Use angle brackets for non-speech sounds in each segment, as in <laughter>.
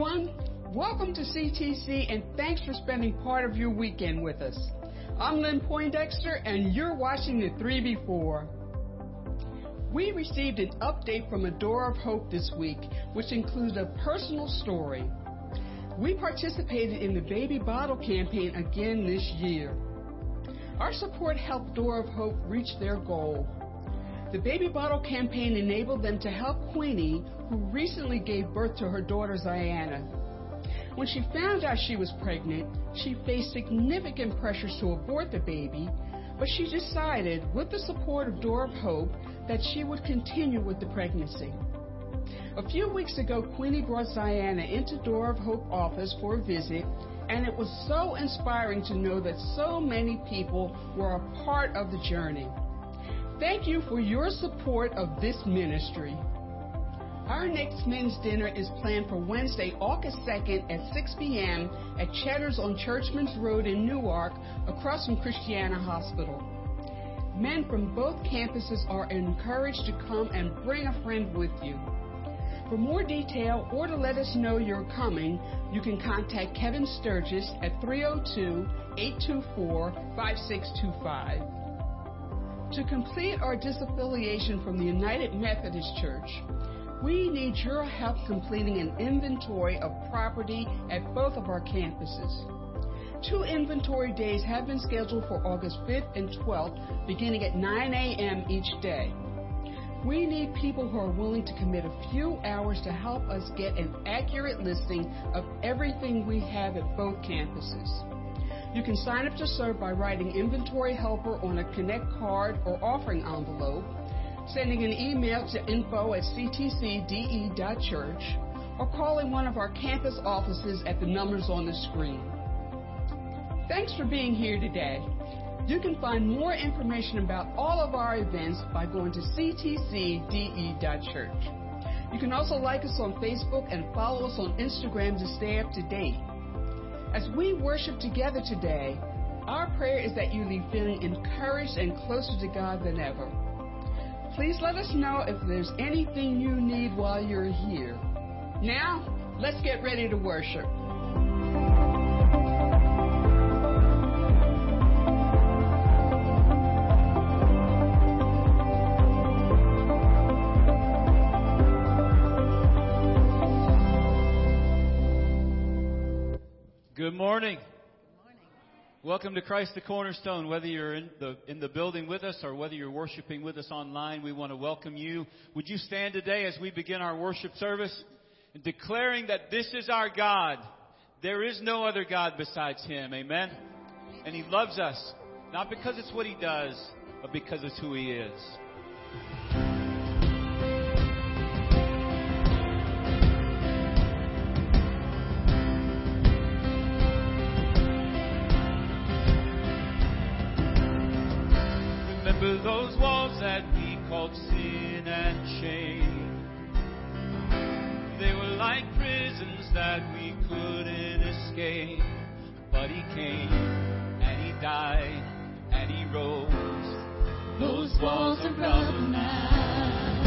everyone. Welcome to CTC and thanks for spending part of your weekend with us. I'm Lynn Poindexter and you're watching the 3 Before. We received an update from a Door of Hope this week, which includes a personal story. We participated in the baby bottle campaign again this year. Our support helped Door of Hope reach their goal. The baby bottle campaign enabled them to help Queenie, who recently gave birth to her daughter Ziana. When she found out she was pregnant, she faced significant pressures to abort the baby, but she decided, with the support of Door of Hope, that she would continue with the pregnancy. A few weeks ago, Queenie brought Ziana into Door of Hope office for a visit, and it was so inspiring to know that so many people were a part of the journey. Thank you for your support of this ministry. Our next men's dinner is planned for Wednesday, August 2nd at 6 p.m. at Cheddar's on Churchman's Road in Newark, across from Christiana Hospital. Men from both campuses are encouraged to come and bring a friend with you. For more detail or to let us know you're coming, you can contact Kevin Sturgis at 302 824 5625. To complete our disaffiliation from the United Methodist Church, we need your help completing an inventory of property at both of our campuses. Two inventory days have been scheduled for August 5th and 12th, beginning at 9 a.m. each day. We need people who are willing to commit a few hours to help us get an accurate listing of everything we have at both campuses. You can sign up to serve by writing inventory helper on a Connect card or offering envelope sending an email to info at ctcde.church, or calling one of our campus offices at the numbers on the screen. Thanks for being here today. You can find more information about all of our events by going to ctcde.church. You can also like us on Facebook and follow us on Instagram to stay up to date. As we worship together today, our prayer is that you leave feeling encouraged and closer to God than ever. Please let us know if there's anything you need while you're here. Now, let's get ready to worship. Good morning. Welcome to Christ the Cornerstone. Whether you're in the, in the building with us or whether you're worshiping with us online, we want to welcome you. Would you stand today as we begin our worship service declaring that this is our God? There is no other God besides Him. Amen. And He loves us, not because it's what He does, but because it's who He is. That we couldn't escape. But He came and He died and He rose. Those walls are gone now.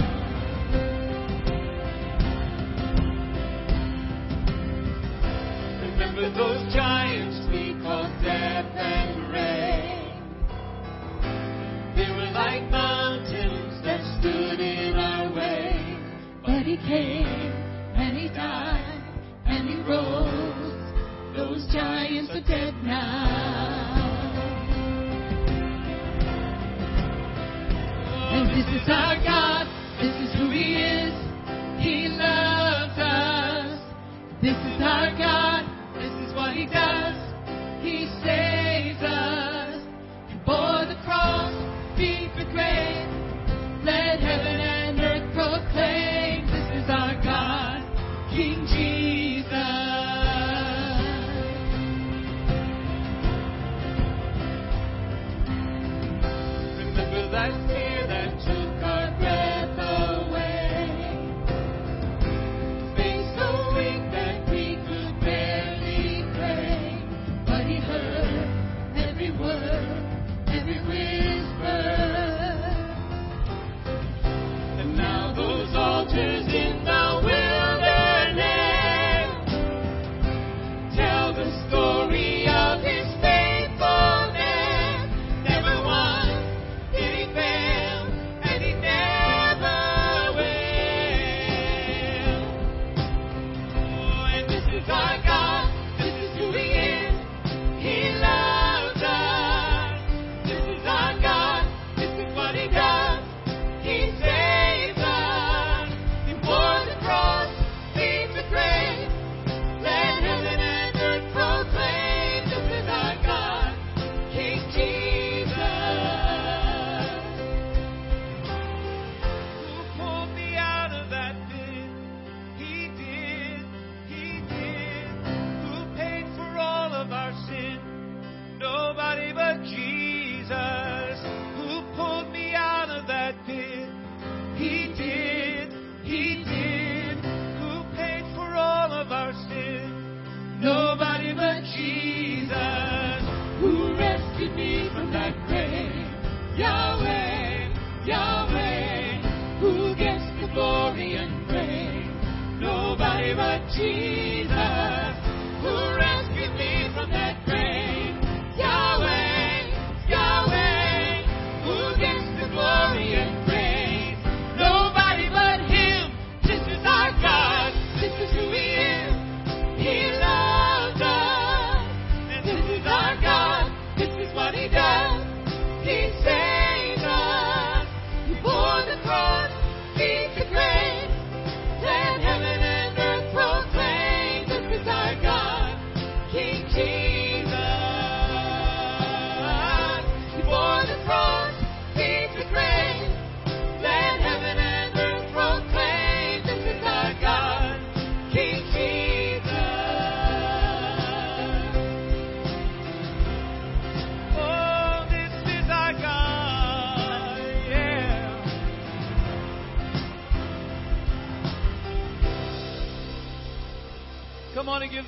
Remember those giants we called death and rain. They were like mountains that stood in our way. But he came rose. Those giants are dead now. And this is our God. This is who he is. He loves us. This is our God. This is what he does.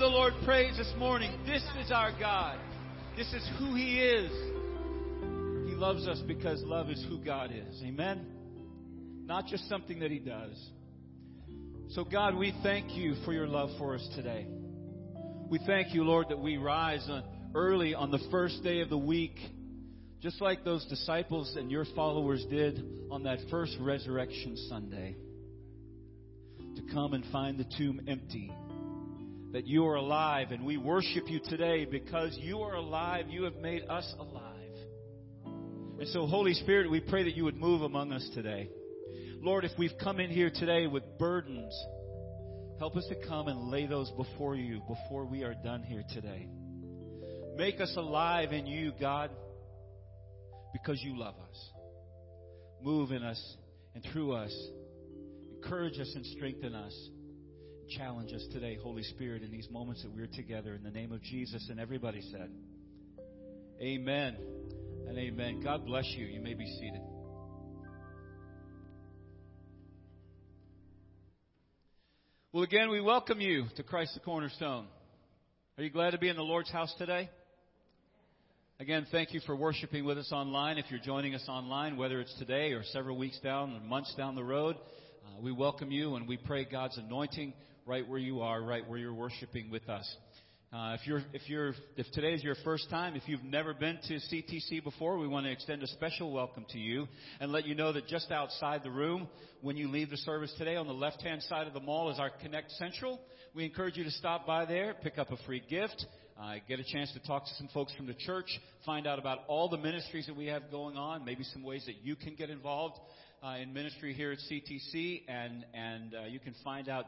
The Lord praise this morning. This is our God. This is who He is. He loves us because love is who God is. Amen? Not just something that He does. So, God, we thank you for your love for us today. We thank you, Lord, that we rise uh, early on the first day of the week, just like those disciples and your followers did on that first resurrection Sunday, to come and find the tomb empty that you are alive, and we worship you today because you are alive. You have made us alive. And so, Holy Spirit, we pray that you would move among us today. Lord, if we've come in here today with burdens, help us to come and lay those before you before we are done here today. Make us alive in you, God, because you love us. Move in us and through us. Encourage us and strengthen us challenge us today, Holy Spirit, in these moments that we're together. In the name of Jesus, and everybody said, Amen and amen. God bless you. You may be seated. Well, again, we welcome you to Christ the Cornerstone. Are you glad to be in the Lord's house today? Again, thank you for worshiping with us online. If you're joining us online, whether it's today or several weeks down or months down the road, uh, we welcome you and we pray God's anointing right where you are, right where you're worshiping with us. Uh, if you're, if you're, if today is your first time, if you've never been to CTC before, we want to extend a special welcome to you and let you know that just outside the room, when you leave the service today, on the left-hand side of the mall is our Connect Central. We encourage you to stop by there, pick up a free gift, uh, get a chance to talk to some folks from the church, find out about all the ministries that we have going on, maybe some ways that you can get involved uh, in ministry here at CTC, and and uh, you can find out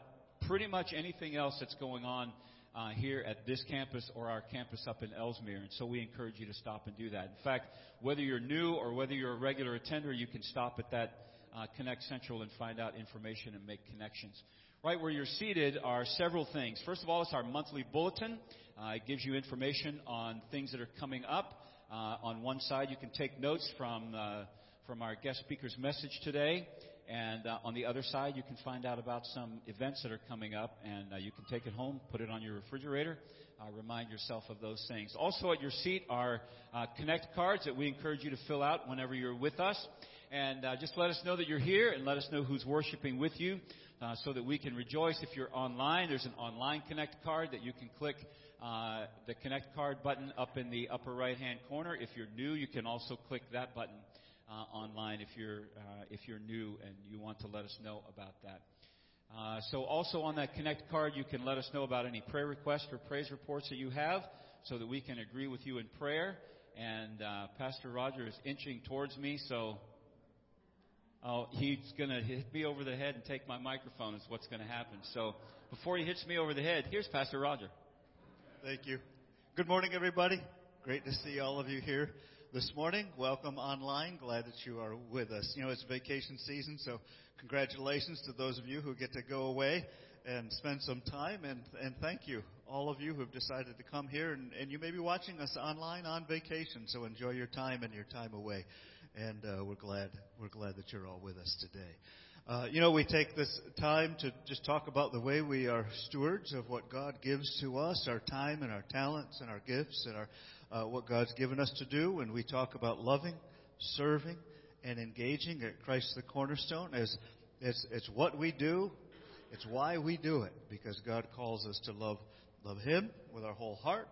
pretty much anything else that's going on uh, here at this campus or our campus up in Elsmere. And so we encourage you to stop and do that. In fact, whether you're new or whether you're a regular attender, you can stop at that uh, Connect Central and find out information and make connections. Right where you're seated are several things. First of all, it's our monthly bulletin. Uh, it gives you information on things that are coming up. Uh, on one side, you can take notes from uh, from our guest speaker's message today. And uh, on the other side, you can find out about some events that are coming up, and uh, you can take it home, put it on your refrigerator, uh, remind yourself of those things. Also, at your seat are uh, Connect cards that we encourage you to fill out whenever you're with us. And uh, just let us know that you're here, and let us know who's worshiping with you, uh, so that we can rejoice. If you're online, there's an online Connect card that you can click. the Connect card button up in the upper right hand corner. If you're new, you can also click that button uh, online if you're uh, if you're new and you want to let us know about that. Uh, so also on that Connect card, you can let us know about any prayer requests or praise reports that you have, so that we can agree with you in prayer. And uh, Pastor Roger is inching towards me, so oh, he's going to hit me over the head and take my microphone. Is what's going to happen. So before he hits me over the head, here's Pastor Roger. Thank you. Good morning, everybody. Great to see all of you here this morning. Welcome online. Glad that you are with us. You know, it's vacation season, so congratulations to those of you who get to go away and spend some time. And, and thank you, all of you who have decided to come here. And, and you may be watching us online on vacation, so enjoy your time and your time away. And uh, we're glad we're glad that you're all with us today. Uh, you know, we take this time to just talk about the way we are stewards of what God gives to us, our time and our talents and our gifts and our uh, what God's given us to do when we talk about loving, serving, and engaging at Christ the Cornerstone. As it's, it's what we do, It's why we do it, because God calls us to love, love Him with our whole heart,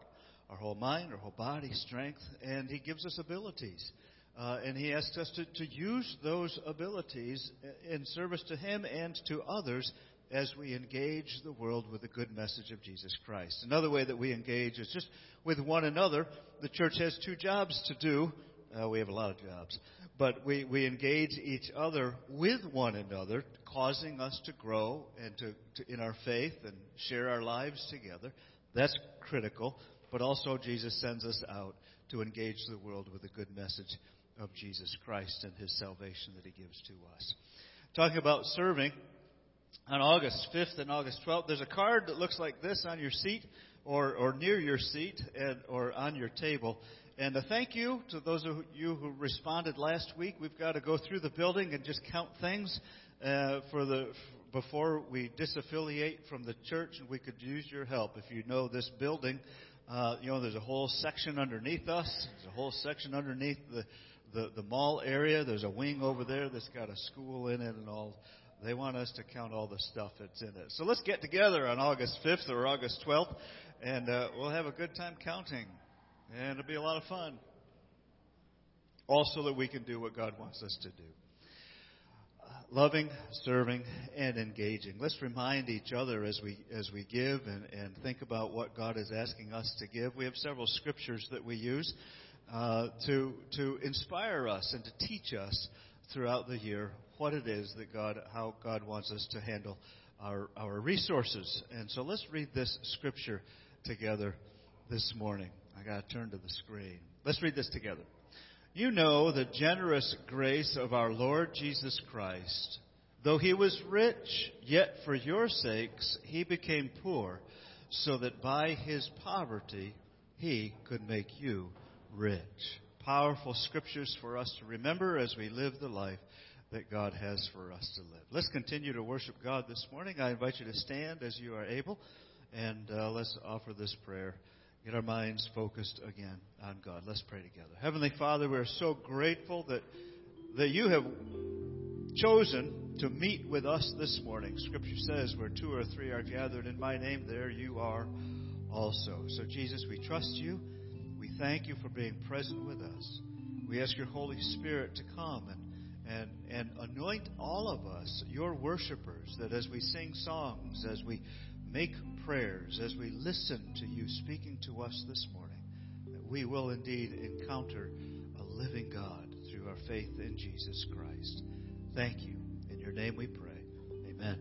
our whole mind, our whole body, strength, and He gives us abilities. Uh, and He asks us to, to use those abilities in service to Him and to others as we engage the world with the good message of Jesus Christ. Another way that we engage is just with one another. The church has two jobs to do. Uh, we have a lot of jobs. But we, we engage each other with one another, causing us to grow and to, to in our faith and share our lives together. That's critical. But also, Jesus sends us out to engage the world with the good message of Jesus Christ and his salvation that he gives to us. Talking about serving, on August 5th and August 12th, there's a card that looks like this on your seat or, or near your seat and, or on your table. And a thank you to those of you who responded last week. We've got to go through the building and just count things uh, for the before we disaffiliate from the church, and we could use your help. If you know this building, uh, you know there's a whole section underneath us. There's a whole section underneath the, the the mall area. There's a wing over there that's got a school in it and all. They want us to count all the stuff that's in it. So let's get together on August 5th or August 12th, and uh, we'll have a good time counting, and it'll be a lot of fun. Also, that we can do what God wants us to do loving, serving, and engaging. Let's remind each other as we as we give and, and think about what God is asking us to give. We have several scriptures that we use uh, to to inspire us and to teach us throughout the year what it is that God how God wants us to handle our our resources. And so let's read this scripture together this morning. I got to turn to the screen. Let's read this together. You know the generous grace of our Lord Jesus Christ. Though he was rich, yet for your sakes he became poor, so that by his poverty he could make you rich. Powerful scriptures for us to remember as we live the life that God has for us to live. Let's continue to worship God this morning. I invite you to stand as you are able, and uh, let's offer this prayer get our minds focused again on God. Let's pray together. Heavenly Father, we're so grateful that, that you have chosen to meet with us this morning. Scripture says, where two or three are gathered in my name, there you are also. So, Jesus, we trust you. We thank you for being present with us. We ask your Holy Spirit to come and, and, and anoint all of us, your worshipers, that as we sing songs, as we make prayers, as we listen to you speaking to us this morning, that we will indeed encounter a living God through our faith in Jesus Christ. Thank you. In your name we pray. Amen.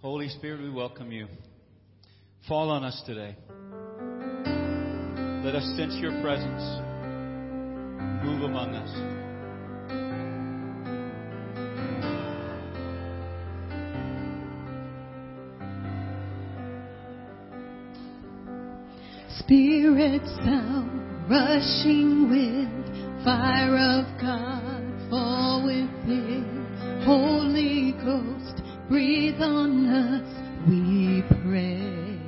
Holy Spirit, we welcome you. Fall on us today. Let us sense your presence. Move among us. Spirit sound, rushing with fire of God, fall within. Holy Ghost, breathe on us, we pray.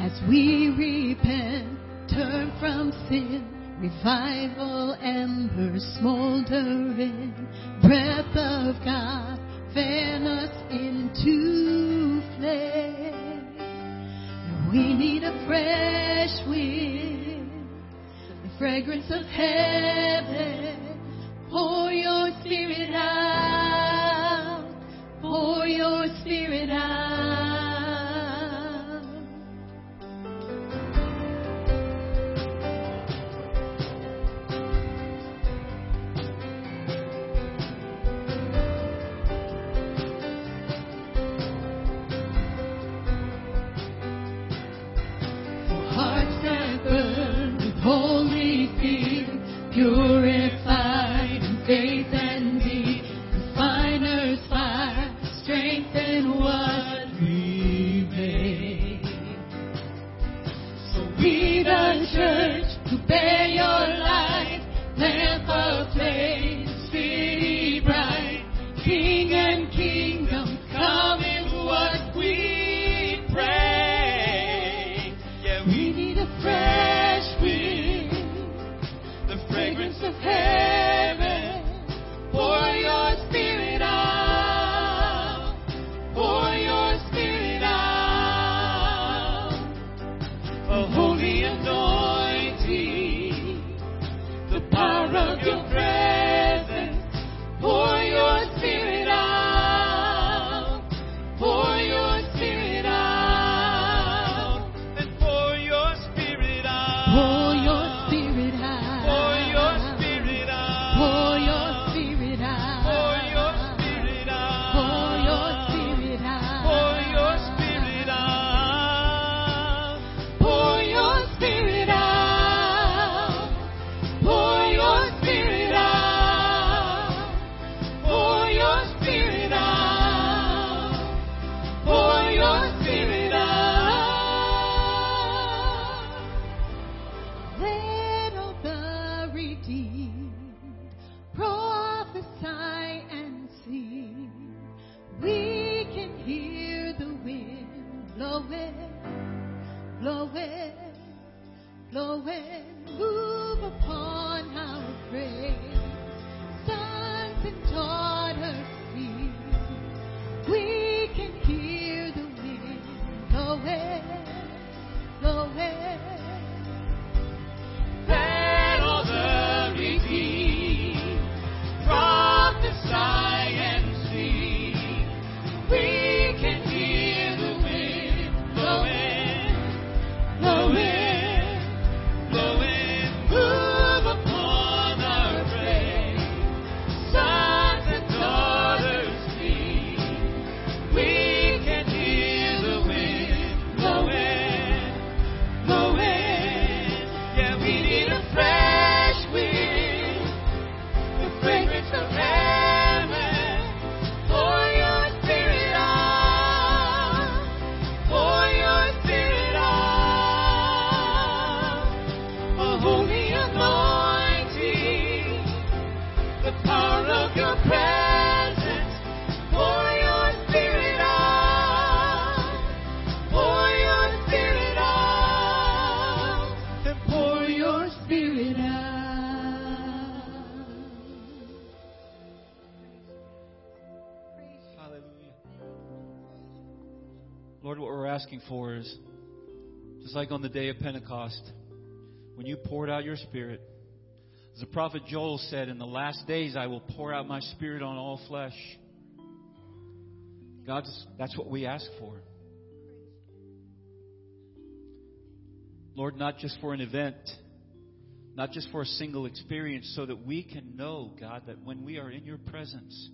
As we repent, turn from sin, revival embers smoldering, breath of God, fan us into flame. We need a fresh wind, the fragrance of heaven. Pour your spirit out, pour your spirit out. Purified Lord, what we're asking for is just like on the day of Pentecost, when you poured out your Spirit, as the prophet Joel said, In the last days I will pour out my Spirit on all flesh. God, that's what we ask for. Lord, not just for an event, not just for a single experience, so that we can know, God, that when we are in your presence,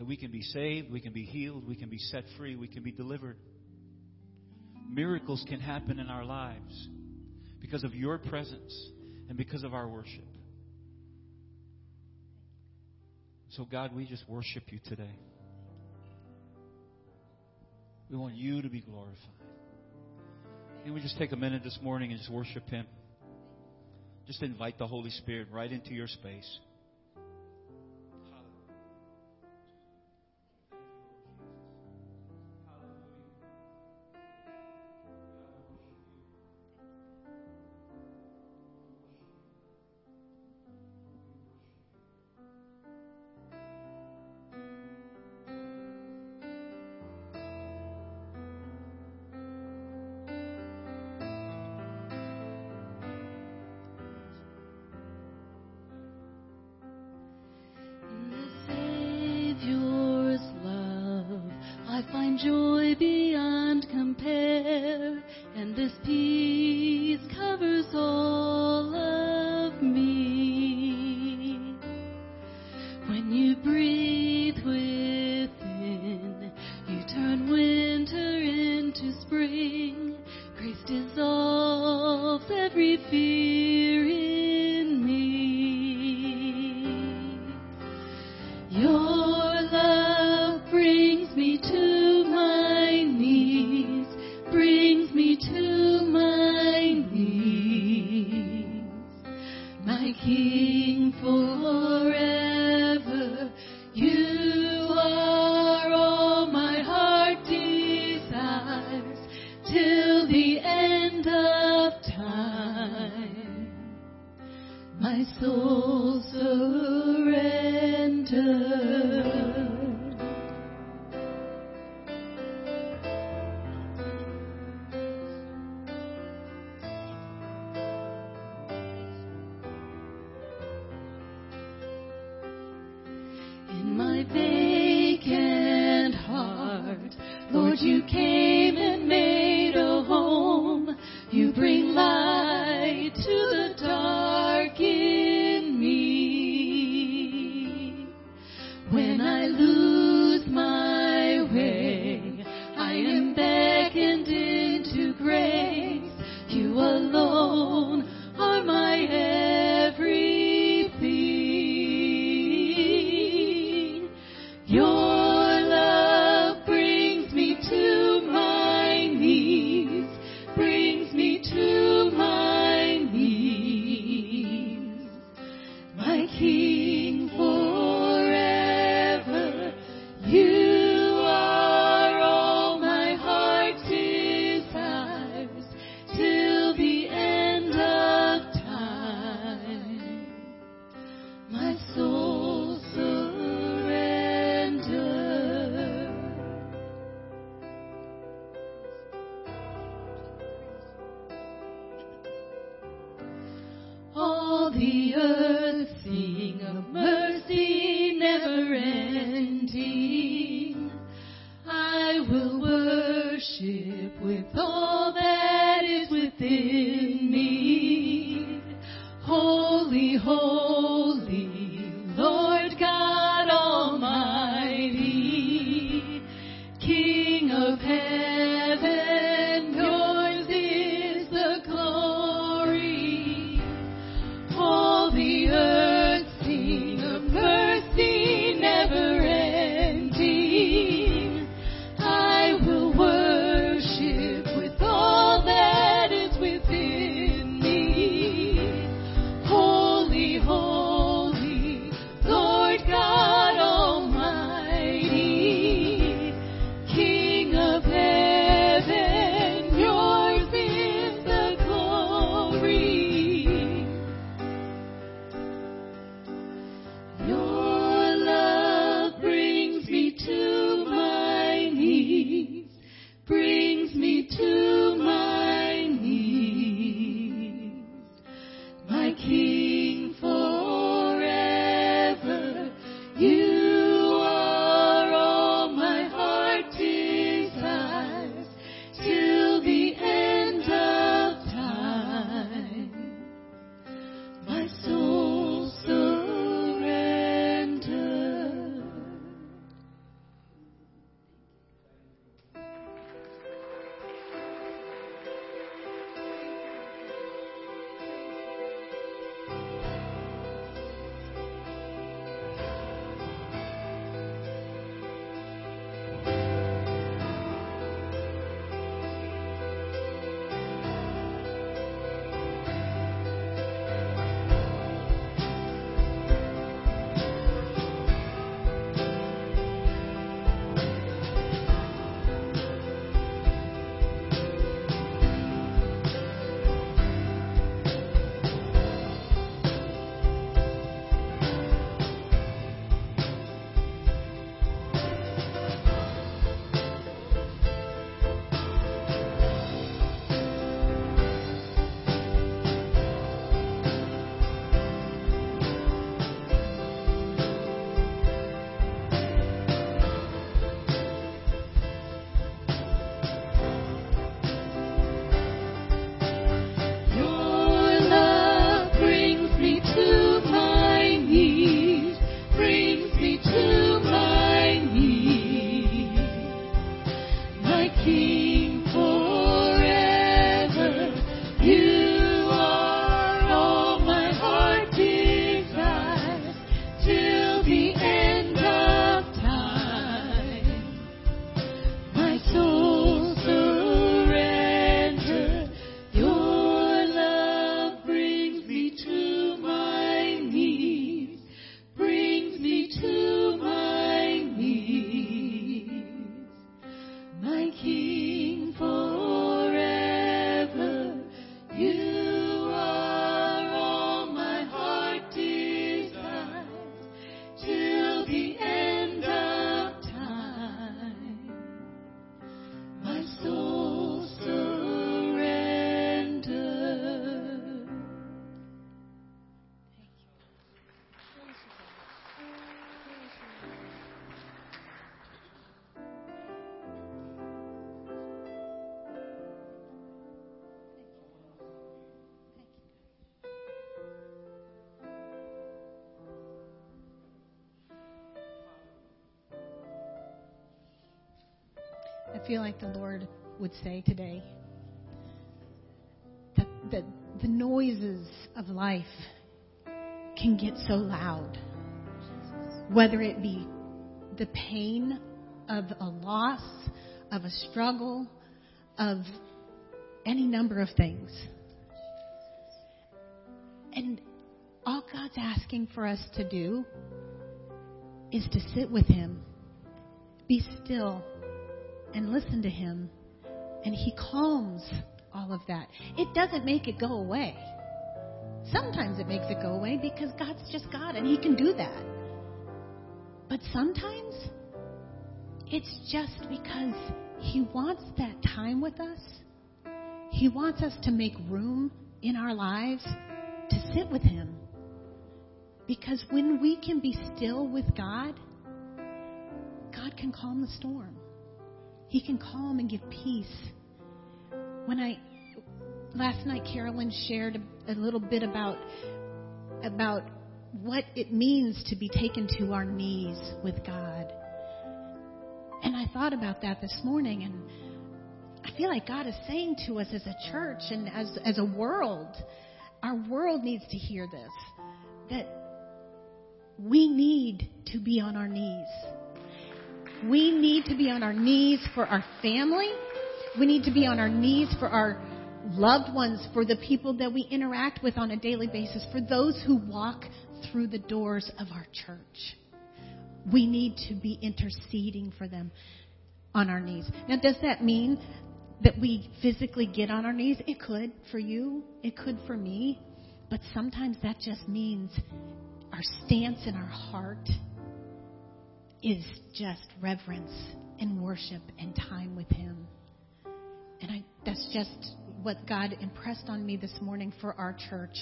that we can be saved, we can be healed, we can be set free, we can be delivered. Miracles can happen in our lives because of your presence and because of our worship. So, God, we just worship you today. We want you to be glorified. Can we just take a minute this morning and just worship Him? Just invite the Holy Spirit right into your space. I feel like the Lord would say today that the, the noises of life can get so loud, whether it be the pain of a loss, of a struggle, of any number of things. And all God's asking for us to do is to sit with Him, be still, and listen to Him. And He calms all of that. It doesn't make it go away. Sometimes it makes it go away because God's just God and He can do that. But sometimes it's just because He wants that time with us. He wants us to make room in our lives to sit with Him. Because when we can be still with God, God can calm the storm. He can calm and give peace. When I last night Carolyn shared a, a little bit about about what it means to be taken to our knees with God. And I thought about that this morning and I feel like God is saying to us as a church and as as a world, our world needs to hear this that we need to be on our knees. We need to be on our knees for our family. We need to be on our knees for our loved ones, for the people that we interact with on a daily basis, for those who walk through the doors of our church. We need to be interceding for them on our knees. Now, does that mean that we physically get on our knees? It could for you, it could for me. But sometimes that just means our stance in our heart is just reverence and worship and time with Him. And I, that's just what God impressed on me this morning for our church.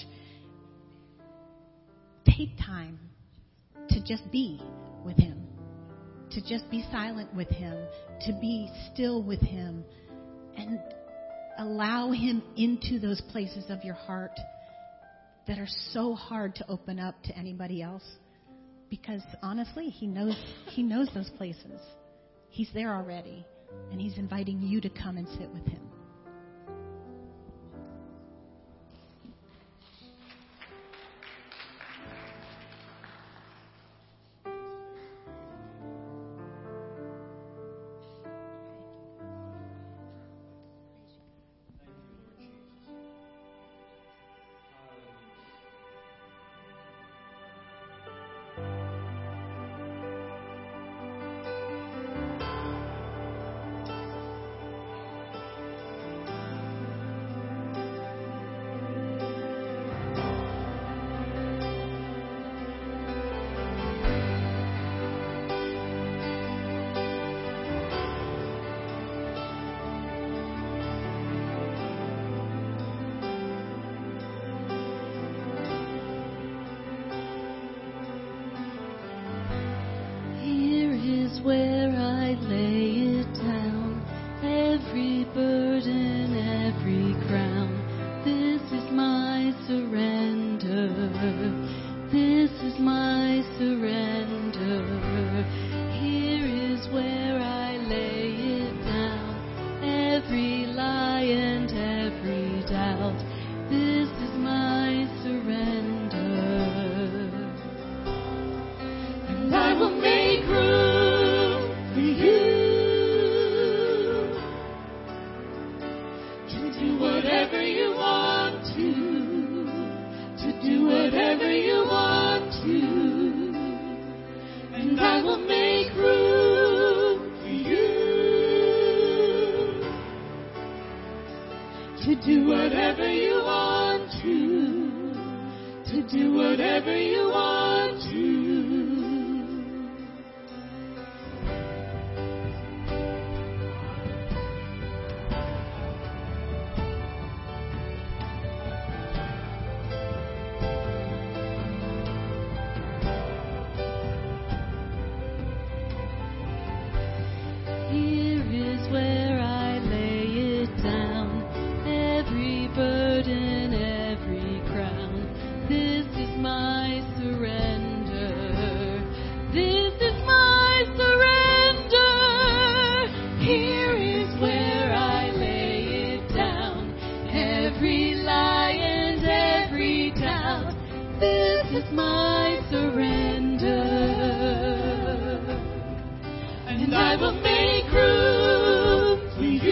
Take time to just be with Him, to just be silent with Him, to be still with Him, and allow Him into those places of your heart that are so hard to open up to anybody else because honestly he knows he knows those places. He's there already and he's inviting you to come and sit with him It's my surrender. And I will make room for you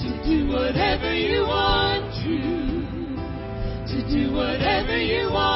to do whatever you want to, to do whatever you want.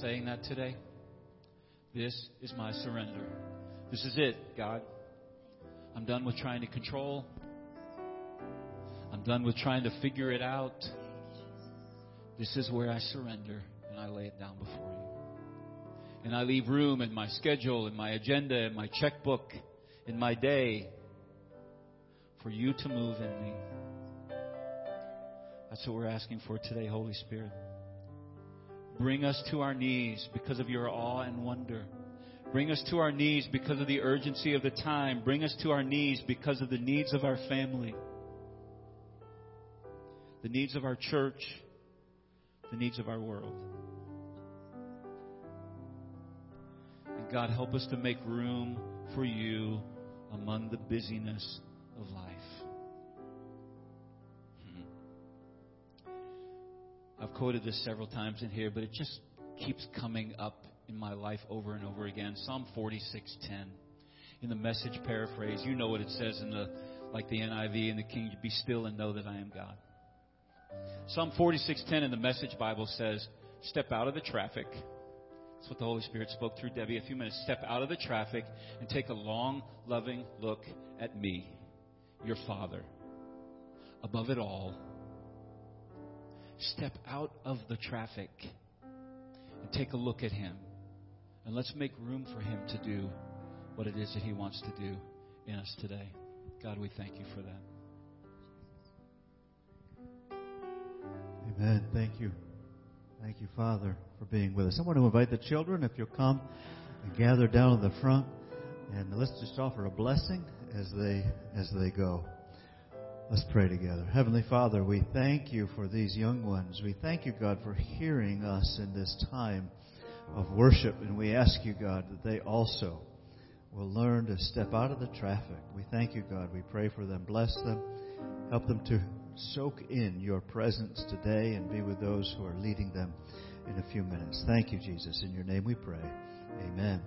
saying that today? This is my surrender. This is it, God. I'm done with trying to control. I'm done with trying to figure it out. This is where I surrender and I lay it down before you. And I leave room in my schedule, in my agenda, in my checkbook, in my day for you to move in me. That's what we're asking for today, Holy Spirit. Bring us to our knees because of your awe and wonder. Bring us to our knees because of the urgency of the time. Bring us to our knees because of the needs of our family, the needs of our church, the needs of our world. And God, help us to make room for you among the busyness of life. I've quoted this several times in here, but it just keeps coming up in my life over and over again. Psalm 46:10 in the message paraphrase. You know what it says in the like the NIV and the King, be still and know that I am God. Psalm 46:10 in the message Bible says, step out of the traffic. That's what the Holy Spirit spoke through Debbie a few minutes. Step out of the traffic and take a long, loving look at me, your Father. Above it all, step out of the traffic and take a look at Him. And let's make room for Him to do what it is that He wants to do in us today. God, we thank you for that. Amen. Thank you. Thank you, Father, for being with us. I want to invite the children, if you'll come and gather down in the front, and let's just offer a blessing as they as they go. Let's pray together. Heavenly Father, we thank you for these young ones. We thank you, God, for hearing us in this time of worship, and we ask you, God, that they also will learn to step out of the traffic. We thank you, God. We pray for them. Bless them. Help them to soak in your presence today and be with those who are leading them in a few minutes. Thank you, Jesus. In your name we pray. Amen.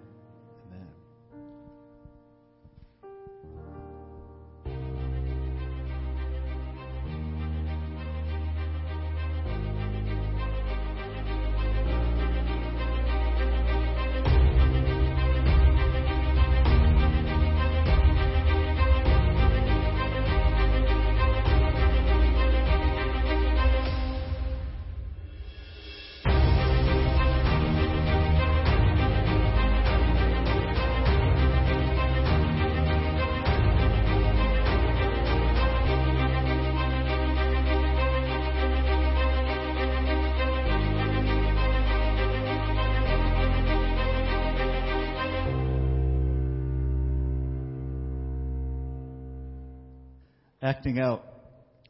Acting out.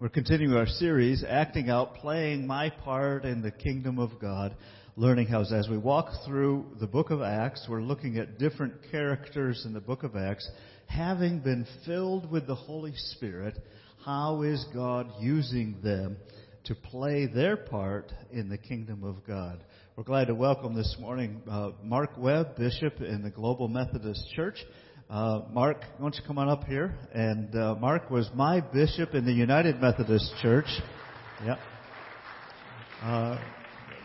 We're continuing our series, acting out, playing my part in the kingdom of God, learning how, as we walk through the book of Acts, we're looking at different characters in the book of Acts, having been filled with the Holy Spirit, how is God using them to play their part in the kingdom of God? We're glad to welcome this morning uh, Mark Webb, Bishop in the Global Methodist Church. Uh, Mark, why don't you come on up here? And uh, Mark was my bishop in the United Methodist Church. Yep. Uh,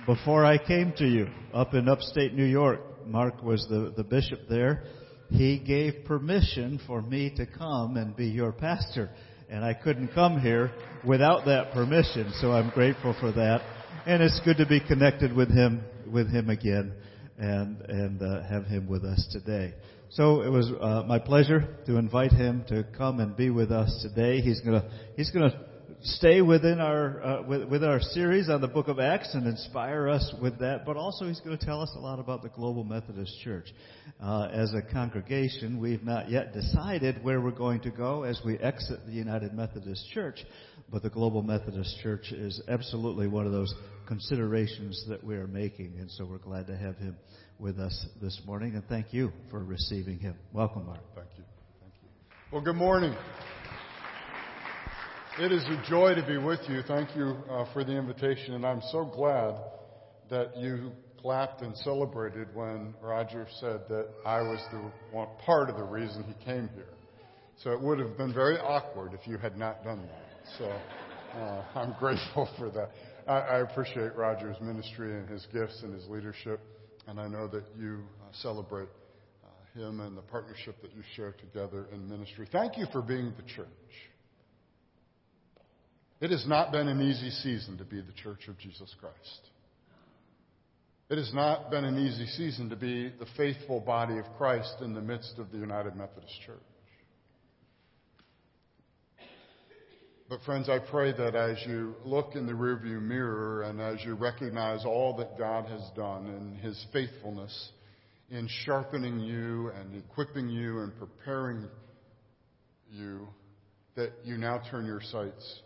before I came to you, up in upstate New York, Mark was the, the bishop there. He gave permission for me to come and be your pastor. And I couldn't come here without that permission, so I'm grateful for that. And it's good to be connected with him, with him again, and and uh, have him with us today. So it was uh, my pleasure to invite him to come and be with us today. He's gonna he's gonna stay within our uh, with, with our series on the Book of Acts and inspire us with that. But also he's going to tell us a lot about the Global Methodist Church. Uh, as a congregation, we've not yet decided where we're going to go as we exit the United Methodist Church. But the Global Methodist Church is absolutely one of those considerations that we are making, and so we're glad to have him with us this morning, and thank you for receiving him. Welcome, Mark. Thank you. Thank you. Well, good morning. It is a joy to be with you. Thank you uh, for the invitation, and I'm so glad that you clapped and celebrated when Roger said that I was the part of the reason he came here. So it would have been very awkward if you had not done that. So uh, I'm <laughs> grateful for that. I, I appreciate Roger's ministry and his gifts and his leadership. And I know that you uh, celebrate uh, him and the partnership that you share together in ministry. Thank you for being the church. It has not been an easy season to be the church of Jesus Christ. It has not been an easy season to be the faithful body of Christ in the midst of the United Methodist Church. But, friends, I pray that as you look in the rearview mirror and as you recognize all that God has done in His faithfulness in sharpening you and equipping you and preparing you, that you now turn your sights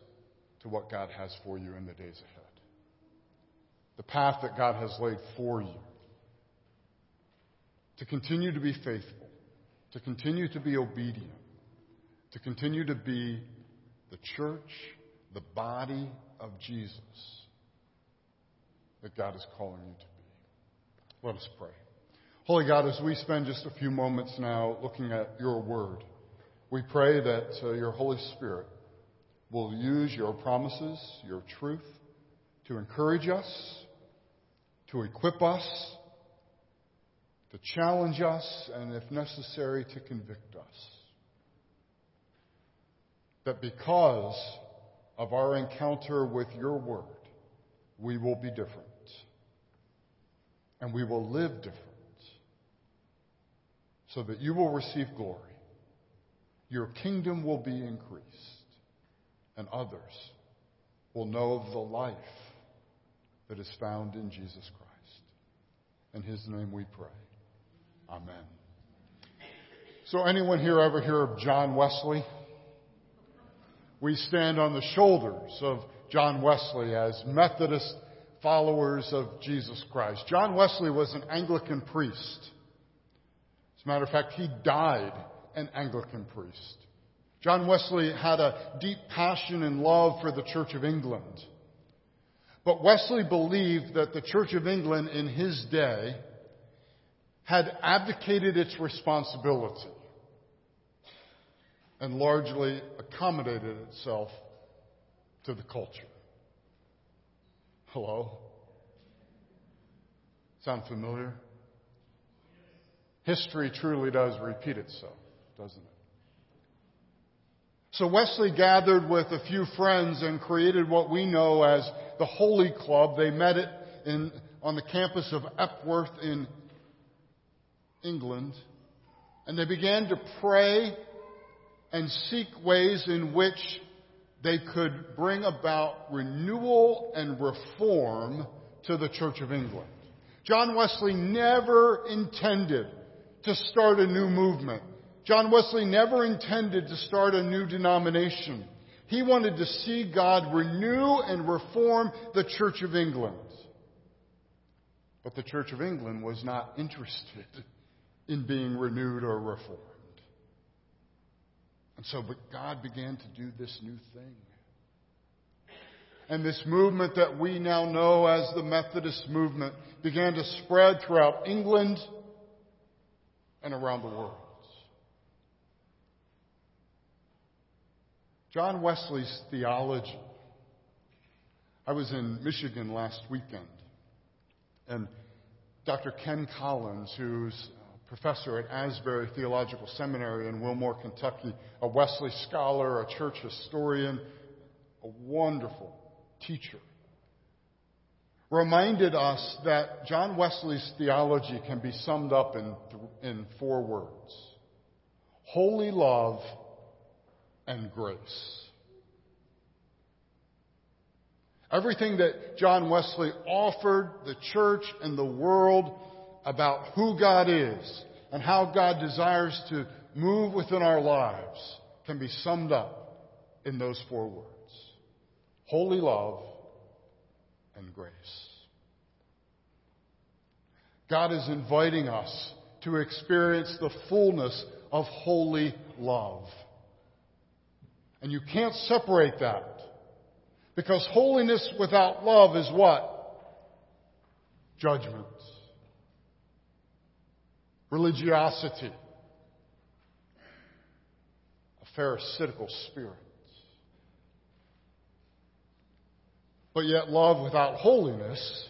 to what God has for you in the days ahead. The path that God has laid for you. To continue to be faithful, to continue to be obedient, to continue to be the church, the body of Jesus that God is calling you to be. Let us pray. Holy God, as we spend just a few moments now looking at your word, we pray that uh, your Holy Spirit will use your promises, your truth, to encourage us, to equip us, to challenge us, and if necessary, to convict us. That because of our encounter with your word, we will be different. And we will live different. So that you will receive glory. Your kingdom will be increased. And others will know of the life that is found in Jesus Christ. In his name we pray. Amen. So, anyone here ever hear of John Wesley? We stand on the shoulders of John Wesley as Methodist followers of Jesus Christ. John Wesley was an Anglican priest. As a matter of fact, he died an Anglican priest. John Wesley had a deep passion and love for the Church of England. But Wesley believed that the Church of England in his day had abdicated its responsibility and largely accommodated itself to the culture. Hello? Sound familiar? History truly does repeat itself, doesn't it? So Wesley gathered with a few friends and created what we know as the Holy Club. They met it in, on the campus of Epworth in England. And they began to pray and seek ways in which they could bring about renewal and reform to the Church of England. John Wesley never intended to start a new movement. John Wesley never intended to start a new denomination. He wanted to see God renew and reform the Church of England. But the Church of England was not interested in being renewed or reformed. And so, but God began to do this new thing. And this movement that we now know as the Methodist movement began to spread throughout England and around the world. John Wesley's theology. I was in Michigan last weekend, and Dr. Ken Collins, who's professor at Asbury Theological Seminary in Wilmore, Kentucky, a Wesley scholar, a church historian, a wonderful teacher, reminded us that John Wesley's theology can be summed up in, in four words holy love and grace. Everything that John Wesley offered the church and the world about who God is and how God desires to move within our lives can be summed up in those four words holy love and grace. God is inviting us to experience the fullness of holy love. And you can't separate that. Because holiness without love is what? Judgment. Religiosity. A pharisaical spirit. But yet, love without holiness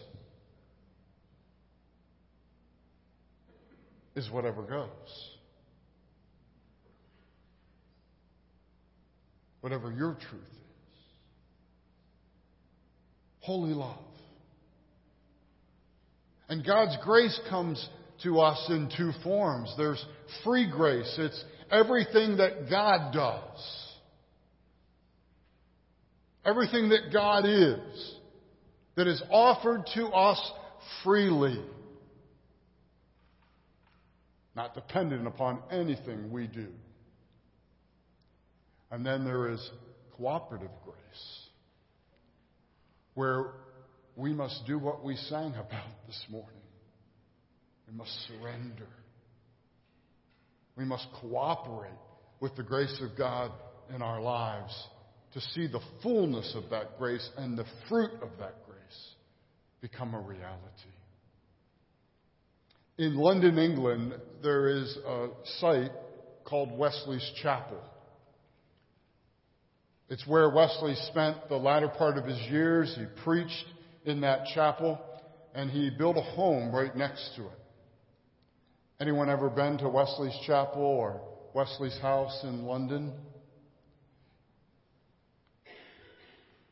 is whatever goes. whatever your truth is. Holy love. And God's grace comes to us in two forms. There's free grace. It's everything that God does. Everything that God is. That is offered to us freely. Not dependent upon anything we do. And then there is cooperative grace, where we must do what we sang about <laughs> this morning. We must surrender. We must cooperate with the grace of God in our lives to see the fullness of that grace and the fruit of that grace become a reality. In London, England, there is a site called Wesley's Chapel. It's where Wesley spent the latter part of his years. He preached in that chapel. and he built a home right next to it. Anyone ever been to Wesley's Chapel or Wesley's house in London?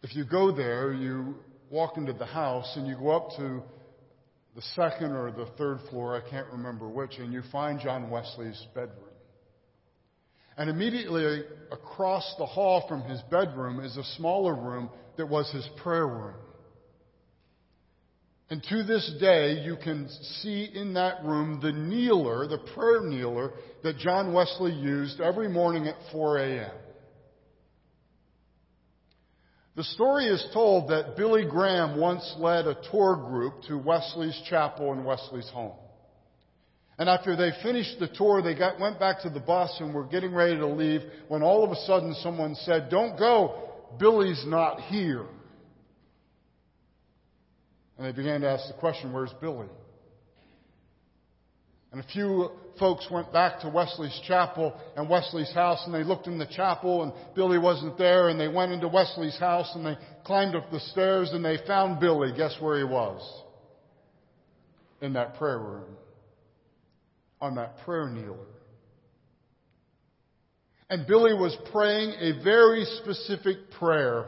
If you go there, you walk into the house and you go up to the second or the third floor, I can't remember which, and you find John Wesley's bedroom. And immediately across the hall from his bedroom is a smaller room that was his prayer room. And to this day, you can see in that room the kneeler, the prayer kneeler that John Wesley used every morning at 4 a.m. The story is told that Billy Graham once led a tour group to Wesley's chapel and Wesley's home. And after they finished the tour, they got, went back to the bus and were getting ready to leave when all of a sudden someone said, Don't go, Billy's not here. And they began to ask the question, Where's Billy? And a few folks went back to Wesley's chapel and Wesley's house and they looked in the chapel and Billy wasn't there and they went into Wesley's house and they climbed up the stairs and they found Billy. Guess where he was? In that prayer room. On that prayer kneeler. And Billy was praying a very specific prayer.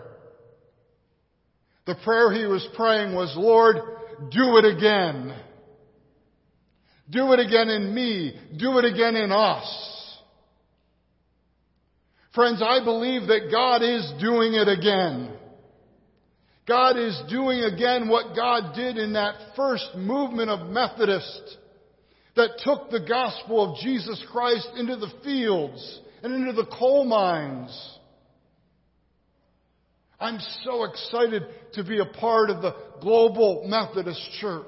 The prayer he was praying was, Lord, do it again. Do it again in me. Do it again in us. Friends, I believe that God is doing it again. God is doing again what God did in that first movement of Methodists that took the gospel of Jesus Christ into the fields and into the coal mines. I'm so excited to be a part of the Global Methodist Church.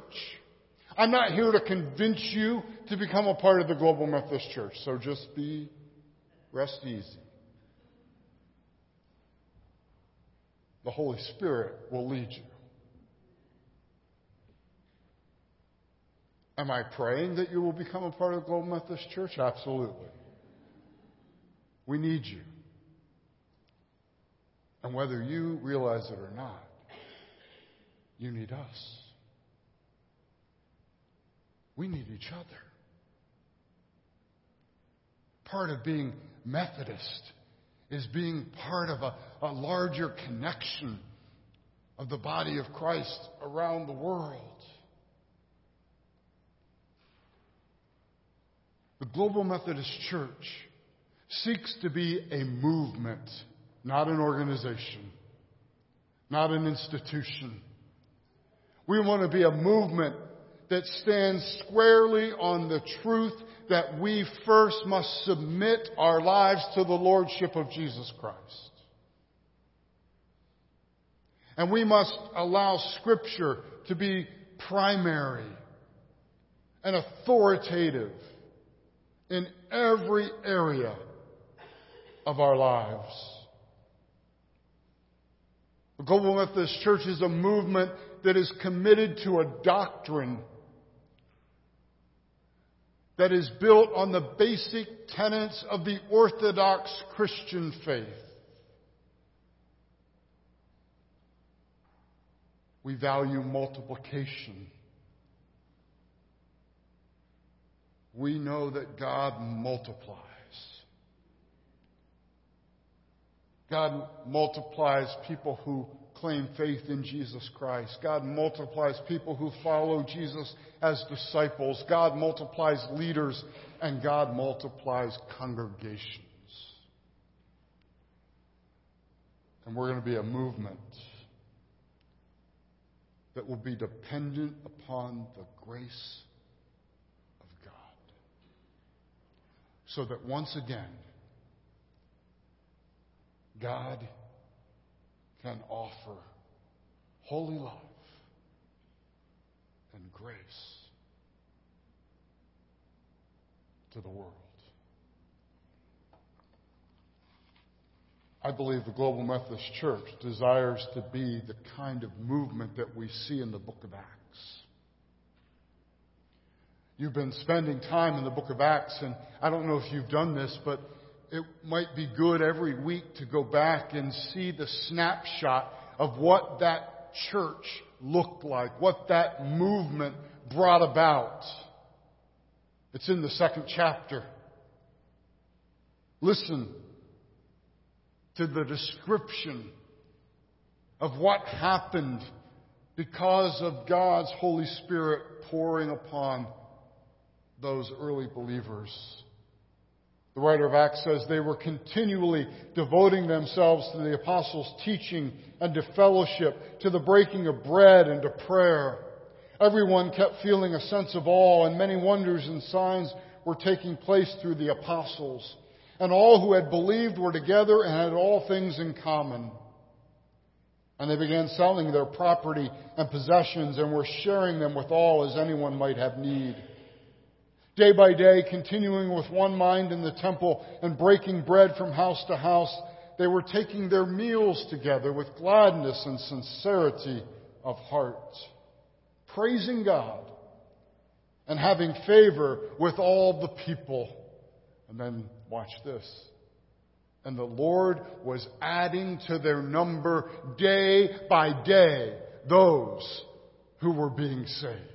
I'm not here to convince you to become a part of the Global Methodist Church, so just be rest easy. The Holy Spirit will lead you. Am I praying that you will become a part of the Global Methodist Church? Absolutely. We need you. And whether you realize it or not, you need us. We need each other. Part of being Methodist is being part of a, a larger connection of the body of Christ around the world. The Global Methodist Church seeks to be a movement, not an organization, not an institution. We want to be a movement that stands squarely on the truth that we first must submit our lives to the Lordship of Jesus Christ. And we must allow Scripture to be primary and authoritative in every area of our lives. Global Methodist Church is a movement that is committed to a doctrine that is built on the basic tenets of the Orthodox Christian faith. We value multiplication. We know that God multiplies. God multiplies people who claim faith in Jesus Christ. God multiplies people who follow Jesus as disciples. God multiplies leaders and God multiplies congregations. And we're going to be a movement that will be dependent upon the grace of God. So that once again, God can offer holy love and grace to the world. I believe the Global Methodist Church desires to be the kind of movement that we see in the book of Acts. You've been spending time in the book of Acts, and I don't know if you've done this, but it might be good every week to go back and see the snapshot of what that church looked like, what that movement brought about. It's in the second chapter. Listen to the description of what happened because of God's Holy Spirit pouring upon those early believers. The writer of Acts says they were continually devoting themselves to the apostles' teaching and to fellowship, to the breaking of bread and to prayer. Everyone kept feeling a sense of awe, and many wonders and signs were taking place through the apostles. And all who had believed were together and had all things in common. And they began selling their property and possessions and were sharing them with all as anyone might have need. Day by day, continuing with one mind in the temple and breaking bread from house to house, they were taking their meals together with gladness and sincerity of heart, praising God and having favor with all the people. And then watch this. And the Lord was adding to their number day by day those who were being saved.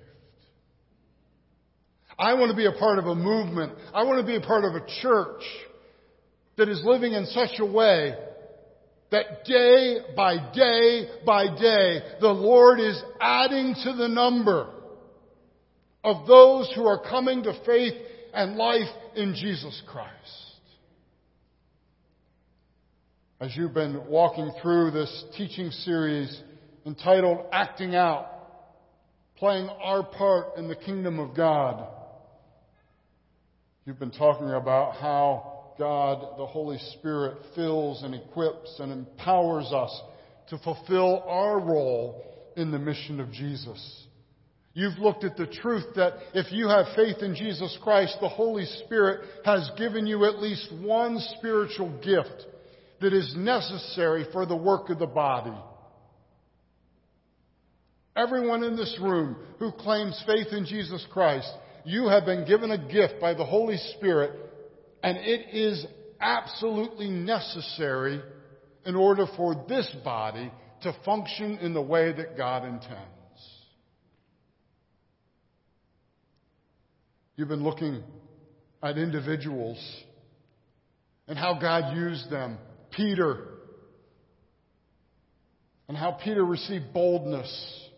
I want to be a part of a movement. I want to be a part of a church that is living in such a way that day by day by day, the Lord is adding to the number of those who are coming to faith and life in Jesus Christ. As you've been walking through this teaching series entitled Acting Out, playing our part in the kingdom of God, You've been talking about how God, the Holy Spirit, fills and equips and empowers us to fulfill our role in the mission of Jesus. You've looked at the truth that if you have faith in Jesus Christ, the Holy Spirit has given you at least one spiritual gift that is necessary for the work of the body. Everyone in this room who claims faith in Jesus Christ you have been given a gift by the Holy Spirit, and it is absolutely necessary in order for this body to function in the way that God intends. You've been looking at individuals and how God used them. Peter, and how Peter received boldness.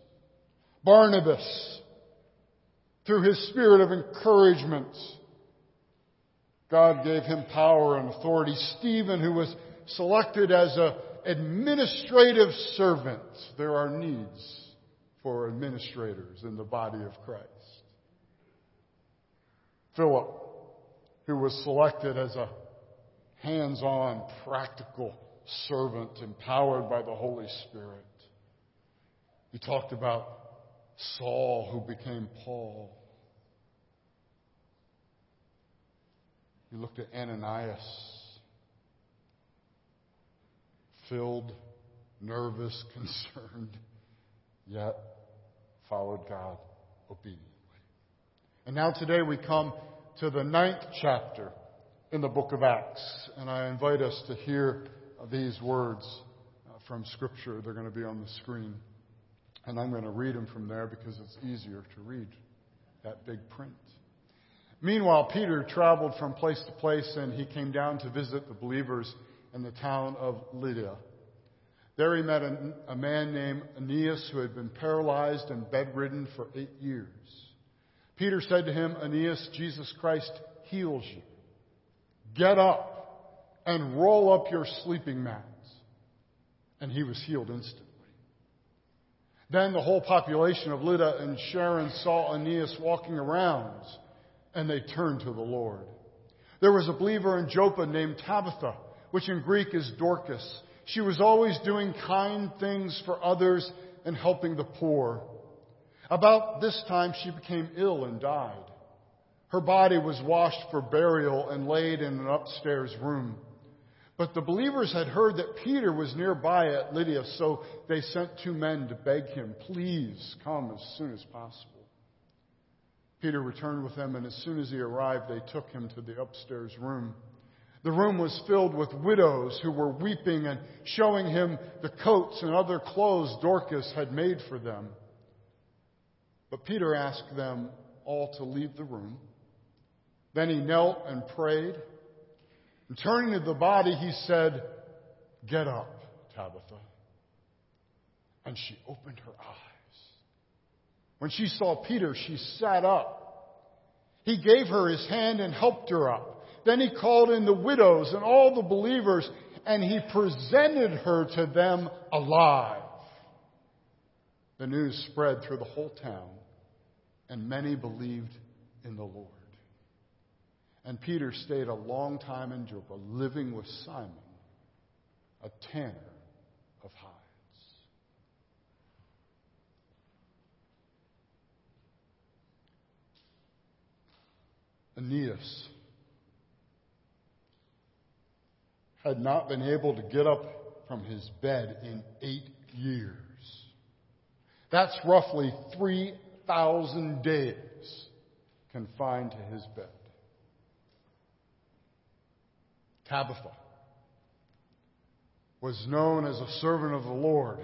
Barnabas, through his spirit of encouragement. God gave him power and authority. Stephen, who was selected as an administrative servant, there are needs for administrators in the body of Christ. Philip, who was selected as a hands on, practical servant empowered by the Holy Spirit. He talked about Saul, who became Paul. You looked at Ananias, filled, nervous, <laughs> concerned, yet followed God obediently. And now today we come to the ninth chapter in the book of Acts, and I invite us to hear these words uh, from Scripture. They're going to be on the screen. And I'm going to read them from there because it's easier to read that big print. Meanwhile, Peter traveled from place to place and he came down to visit the believers in the town of Lydda. There he met a, a man named Aeneas who had been paralyzed and bedridden for eight years. Peter said to him, Aeneas, Jesus Christ heals you. Get up and roll up your sleeping mats. And he was healed instantly. Then the whole population of Lydda and Sharon saw Aeneas walking around, and they turned to the Lord. There was a believer in Joppa named Tabitha, which in Greek is Dorcas. She was always doing kind things for others and helping the poor. About this time, she became ill and died. Her body was washed for burial and laid in an upstairs room. But the believers had heard that Peter was nearby at Lydda, so they sent two men to beg him, please come as soon as possible. Peter returned with them, and as soon as he arrived, they took him to the upstairs room. The room was filled with widows who were weeping and showing him the coats and other clothes Dorcas had made for them. But Peter asked them all to leave the room. Then he knelt and prayed. And turning to the body, he said, Get up, Tabitha. And she opened her eyes. When she saw Peter, she sat up. He gave her his hand and helped her up. Then he called in the widows and all the believers, and he presented her to them alive. The news spread through the whole town, and many believed in the Lord. And Peter stayed a long time in Joppa, living with Simon, a tanner of hides. Aeneas had not been able to get up from his bed in eight years. That's roughly 3,000 days confined to his bed. Tabitha was known as a servant of the Lord,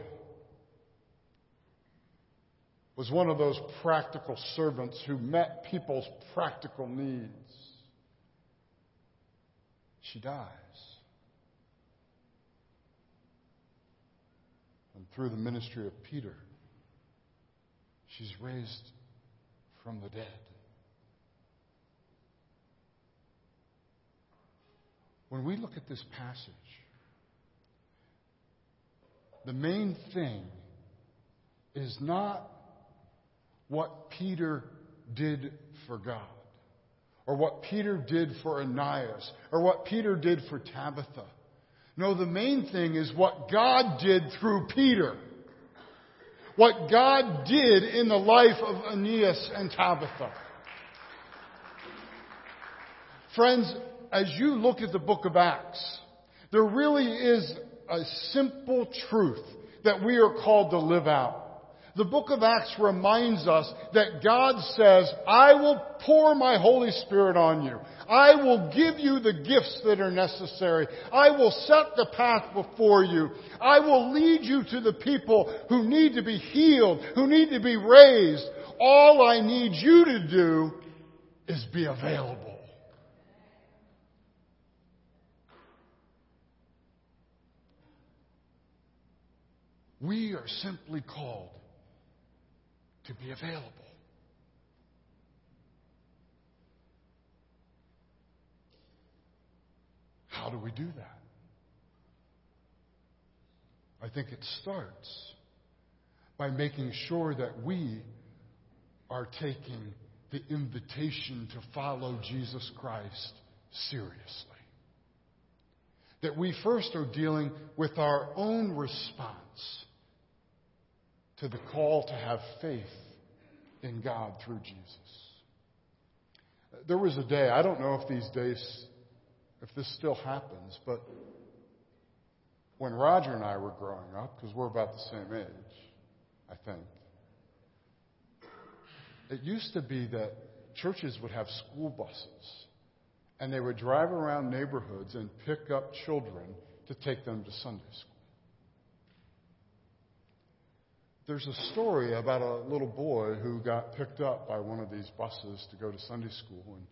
was one of those practical servants who met people's practical needs. She dies. And through the ministry of Peter, she's raised from the dead. When we look at this passage, the main thing is not what Peter did for God, or what Peter did for Aeneas, or what Peter did for Tabitha. No, the main thing is what God did through Peter. What God did in the life of Aeneas and Tabitha. Friends, as you look at the book of Acts, there really is a simple truth that we are called to live out. The book of Acts reminds us that God says, I will pour my Holy Spirit on you. I will give you the gifts that are necessary. I will set the path before you. I will lead you to the people who need to be healed, who need to be raised. All I need you to do is be available. We are simply called to be available. How do we do that? I think it starts by making sure that we are taking the invitation to follow Jesus Christ seriously. That we first are dealing with our own response to the call to have faith in God through Jesus. There was a day, I don't know if these days, if this still happens, but when Roger and I were growing up, because we're about the same age, I think, it used to be that churches would have school buses and they would drive around neighborhoods and pick up children to take them to Sunday school. There's a story about a little boy who got picked up by one of these buses to go to Sunday school. And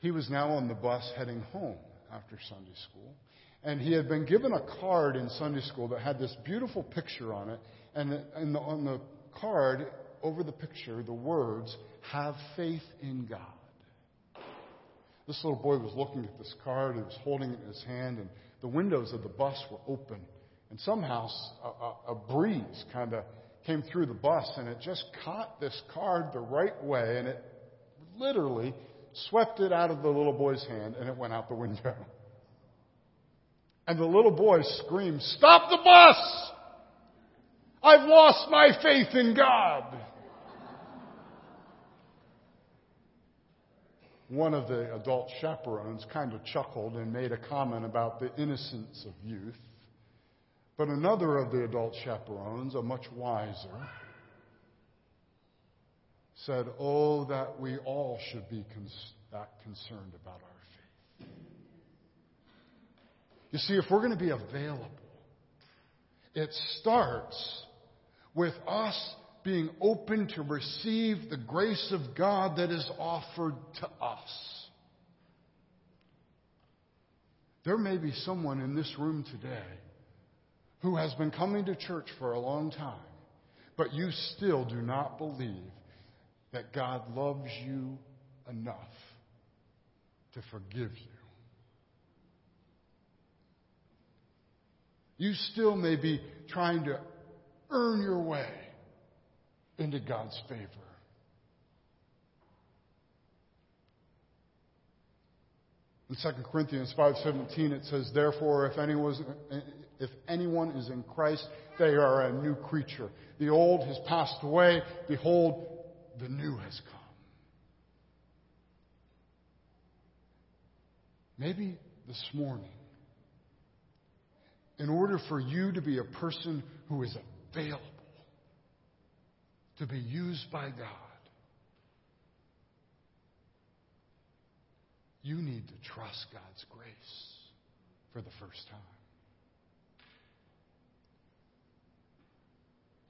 he was now on the bus heading home after Sunday school. And he had been given a card in Sunday school that had this beautiful picture on it. And the, on the card, over the picture, the words, Have faith in God. This little boy was looking at this card, he was holding it in his hand, and the windows of the bus were open. And somehow a, a, a breeze kind of came through the bus and it just caught this card the right way and it literally swept it out of the little boy's hand and it went out the window. <laughs> And the little boy screamed, Stop the bus! I've lost my faith in God. One of the adult chaperones kind of chuckled and made a comment about the innocence of youth. But another of the adult chaperones, a much wiser, said, Oh, that we all should be cons- that concerned about our faith. You see, if we're going to be available, it starts with us being open to receive the grace of God that is offered to us. There may be someone in this room today who has been coming to church for a long time, but you still do not believe that God loves you enough to forgive you. You still may be trying to earn your way into God's favor. In 2 Corinthians 5:17 it says therefore if anyone if anyone is in Christ they are a new creature. The old has passed away behold the new has come. Maybe this morning in order for you to be a person who is available to be used by God You need to trust God's grace for the first time.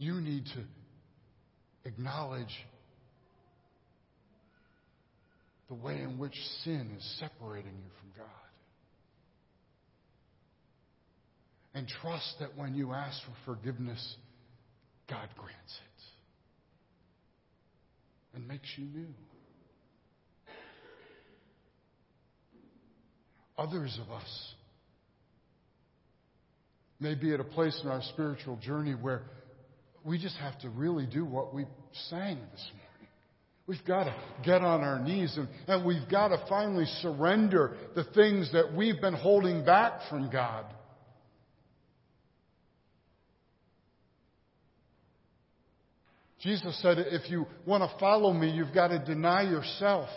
You need to acknowledge the way in which sin is separating you from God. And trust that when you ask for forgiveness, God grants it and makes you new. Others of us may be at a place in our spiritual journey where we just have to really do what we sang this morning. We've got to get on our knees and, and we've got to finally surrender the things that we've been holding back from God. Jesus said, if you want to follow me, you've got to deny yourself.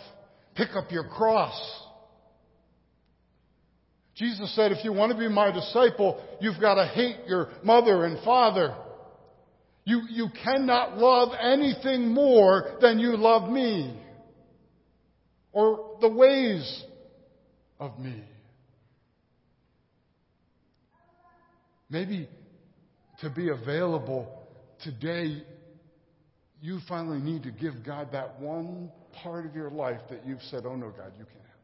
Pick up your cross. Jesus said, if you want to be my disciple, you've got to hate your mother and father. You, you cannot love anything more than you love me or the ways of me. Maybe to be available today, you finally need to give God that one part of your life that you've said, oh no, God, you can't. Have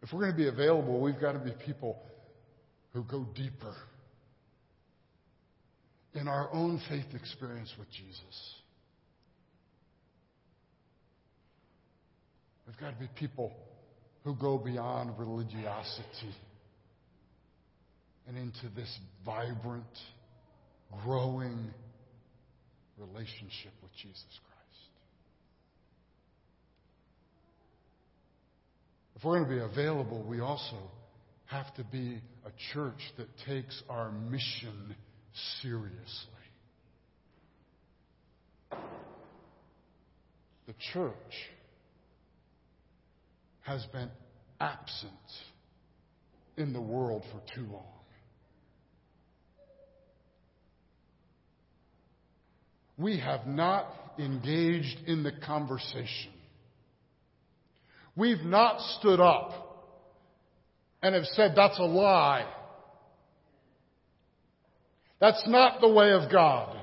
that. If we're going to be available, we've got to be people who go deeper in our own faith experience with Jesus. We've got to be people who go beyond religiosity and into this vibrant, growing relationship with Jesus Christ. If we're going to be available, we also have to be a church that takes our mission seriously. The church has been absent in the world for too long. We have not engaged in the conversation. We've not stood up and have said that's a lie. That's not the way of God.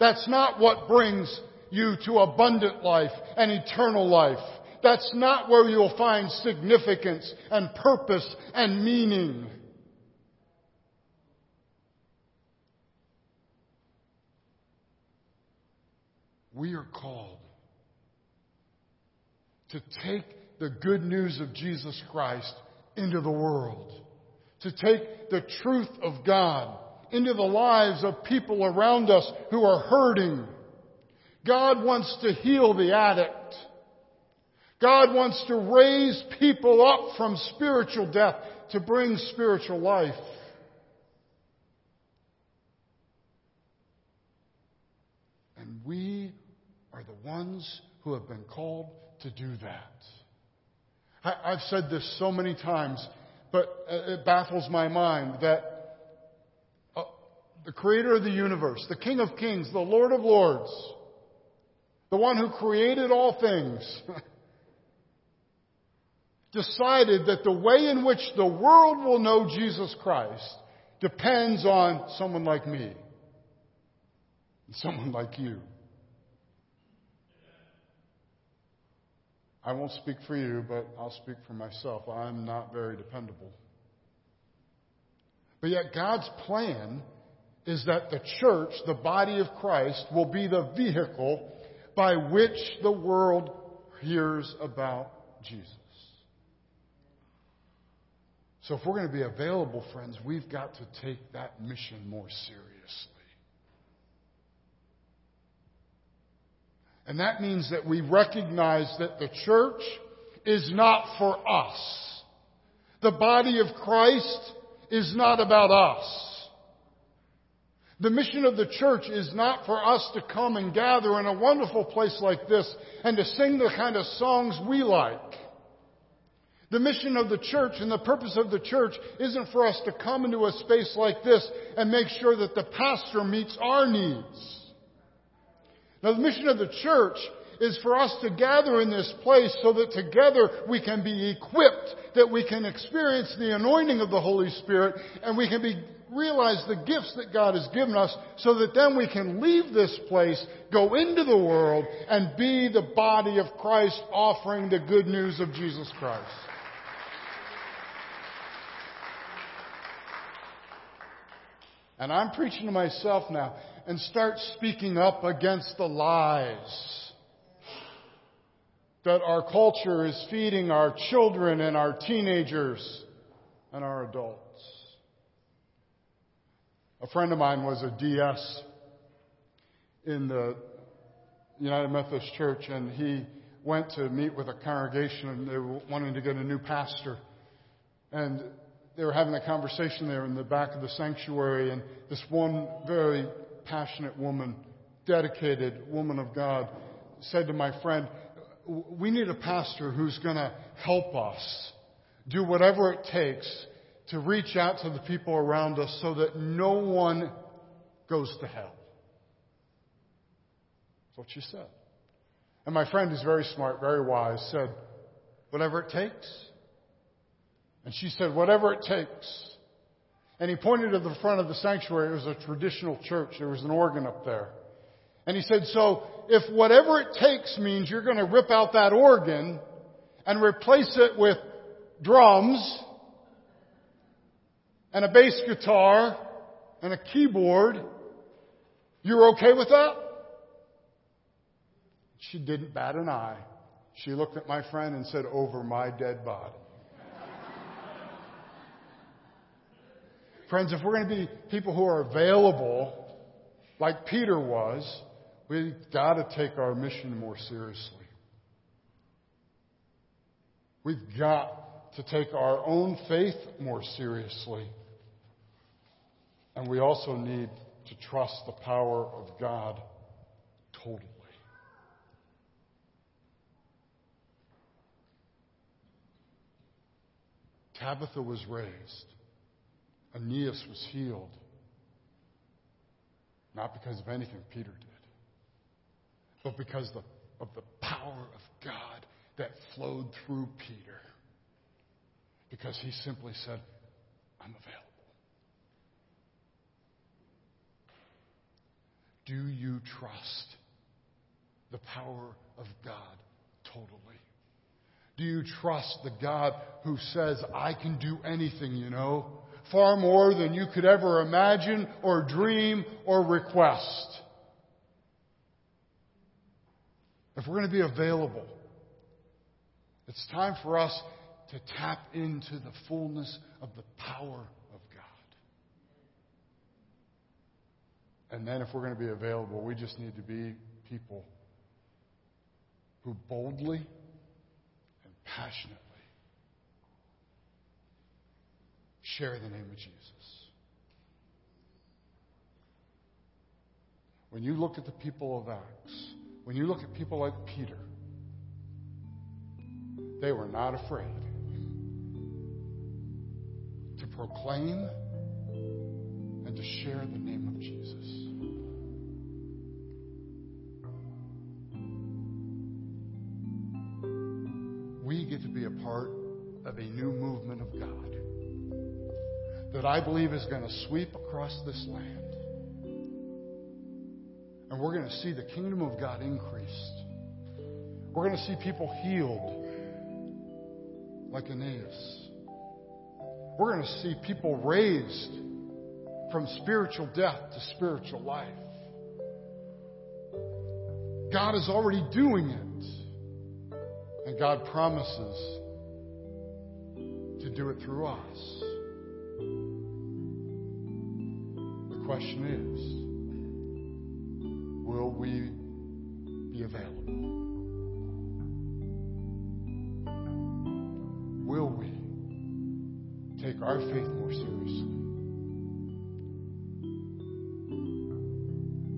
That's not what brings you to abundant life and eternal life. That's not where you'll find significance and purpose and meaning. We are called to take the good news of Jesus Christ into the world, to take the truth of God into the lives of people around us who are hurting. God wants to heal the addict. God wants to raise people up from spiritual death to bring spiritual life. And we are the ones who have been called to do that. I, have said this so many times, but it baffles my mind that uh, the creator of the universe, the King of Kings, the Lord of Lords, the one who created all things, <laughs> decided that the way in which the world will know Jesus Christ depends on someone like me, and someone like you. I won't speak for you, but I'll speak for myself. I'm not very dependable. But yet, God's plan is that the church, the body of Christ, will be the vehicle by which the world hears about Jesus. So, if we're going to be available, friends, we've got to take that mission more seriously. And that means that we recognize that the church is not for us. The body of Christ is not about us. The mission of the church is not for us to come and gather in a wonderful place like this and to sing the kind of songs we like. The mission of the church and the purpose of the church isn't for us to come into a space like this and make sure that the pastor meets our needs. Now, the mission of the church is for us to gather in this place so that together we can be equipped, that we can experience the anointing of the Holy Spirit, and we can be, realize the gifts that God has given us so that then we can leave this place, go into the world, and be the body of Christ offering the good news of Jesus Christ. And I'm preaching to myself now and start speaking up against the lies that our culture is feeding our children and our teenagers and our adults. A friend of mine was a DS in the United Methodist Church, and he went to meet with a congregation, and they were wanting to get a new pastor. And they were having a conversation there in the back of the sanctuary, and this one very passionate woman, dedicated woman of God, said to my friend, We need a pastor who's going to help us do whatever it takes to reach out to the people around us so that no one goes to hell. That's what she said. And my friend, who's very smart, very wise, said, Whatever it takes. And she said, Whatever it takes. And he pointed to the front of the sanctuary. It was a traditional church. There was an organ up there. And he said, so if whatever it takes means you're going to rip out that organ and replace it with drums and a bass guitar and a keyboard, you're okay with that? She didn't bat an eye. She looked at my friend and said, over my dead body. Friends, if we're going to be people who are available, like Peter was, we've got to take our mission more seriously. We've got to take our own faith more seriously. And we also need to trust the power of God totally. Tabitha was raised. Aeneas was healed. Not because of anything Peter did, but because of the power of God that flowed through Peter. Because he simply said, I'm available. Do you trust the power of God totally? Do you trust the God who says, I can do anything, you know? Far more than you could ever imagine or dream or request. If we're going to be available, it's time for us to tap into the fullness of the power of God. And then, if we're going to be available, we just need to be people who boldly and passionately share the name of Jesus. When you look at the people of Acts, when you look at people like Peter, they were not afraid to proclaim and to share the name of Jesus. We get to be a part of a new movement of God that I believe is going to sweep across this land. And we're going to see the kingdom of God increased. We're going to see people healed like Aeneas. We're going to see people raised from spiritual death to spiritual life. God is already doing it. And God promises to do it through us. Question is will we be available? Will we take our faith more seriously?